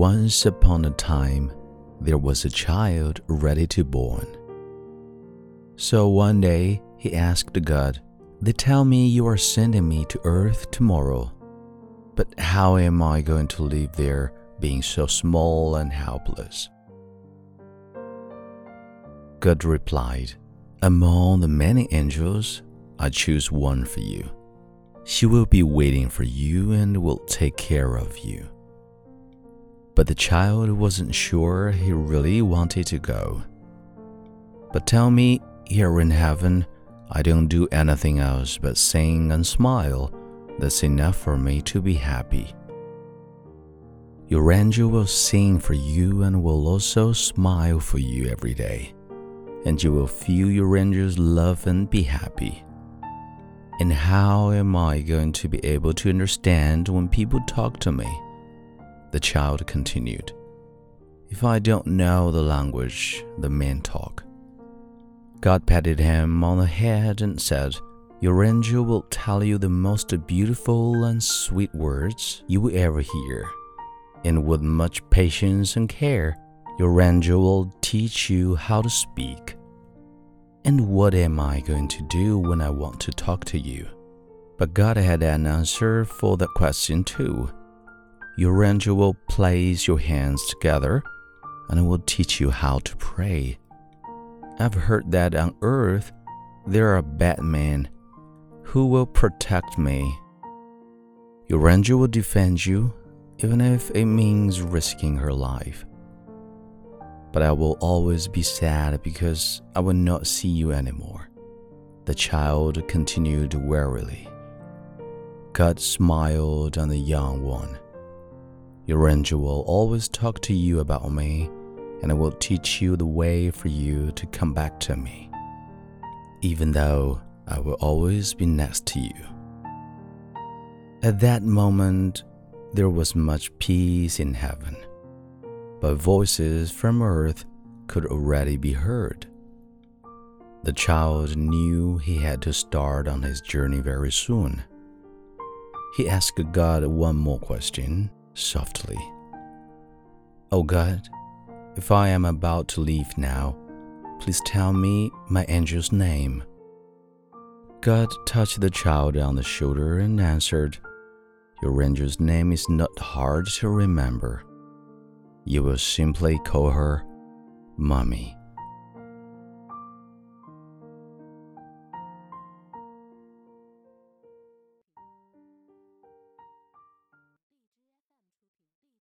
Once upon a time, there was a child ready to born. So one day he asked God, They tell me you are sending me to earth tomorrow. But how am I going to live there, being so small and helpless? God replied, Among the many angels, I choose one for you. She will be waiting for you and will take care of you. But the child wasn't sure he really wanted to go. But tell me, here in heaven, I don't do anything else but sing and smile. That's enough for me to be happy. Your angel will sing for you and will also smile for you every day. And you will feel your angel's love and be happy. And how am I going to be able to understand when people talk to me? The child continued, If I don't know the language, the men talk. God patted him on the head and said, Your angel will tell you the most beautiful and sweet words you will ever hear. And with much patience and care, your angel will teach you how to speak. And what am I going to do when I want to talk to you? But God had an answer for that question too your angel will place your hands together and will teach you how to pray. I've heard that on earth there are bad men who will protect me. Your angel will defend you, even if it means risking her life. But I will always be sad because I will not see you anymore. The child continued wearily. God smiled on the young one. Your angel will always talk to you about me, and I will teach you the way for you to come back to me, even though I will always be next to you. At that moment, there was much peace in heaven, but voices from earth could already be heard. The child knew he had to start on his journey very soon. He asked God one more question softly. Oh God, if I am about to leave now, please tell me my angel's name. God touched the child on the shoulder and answered, Your angel's name is not hard to remember. You will simply call her Mommy.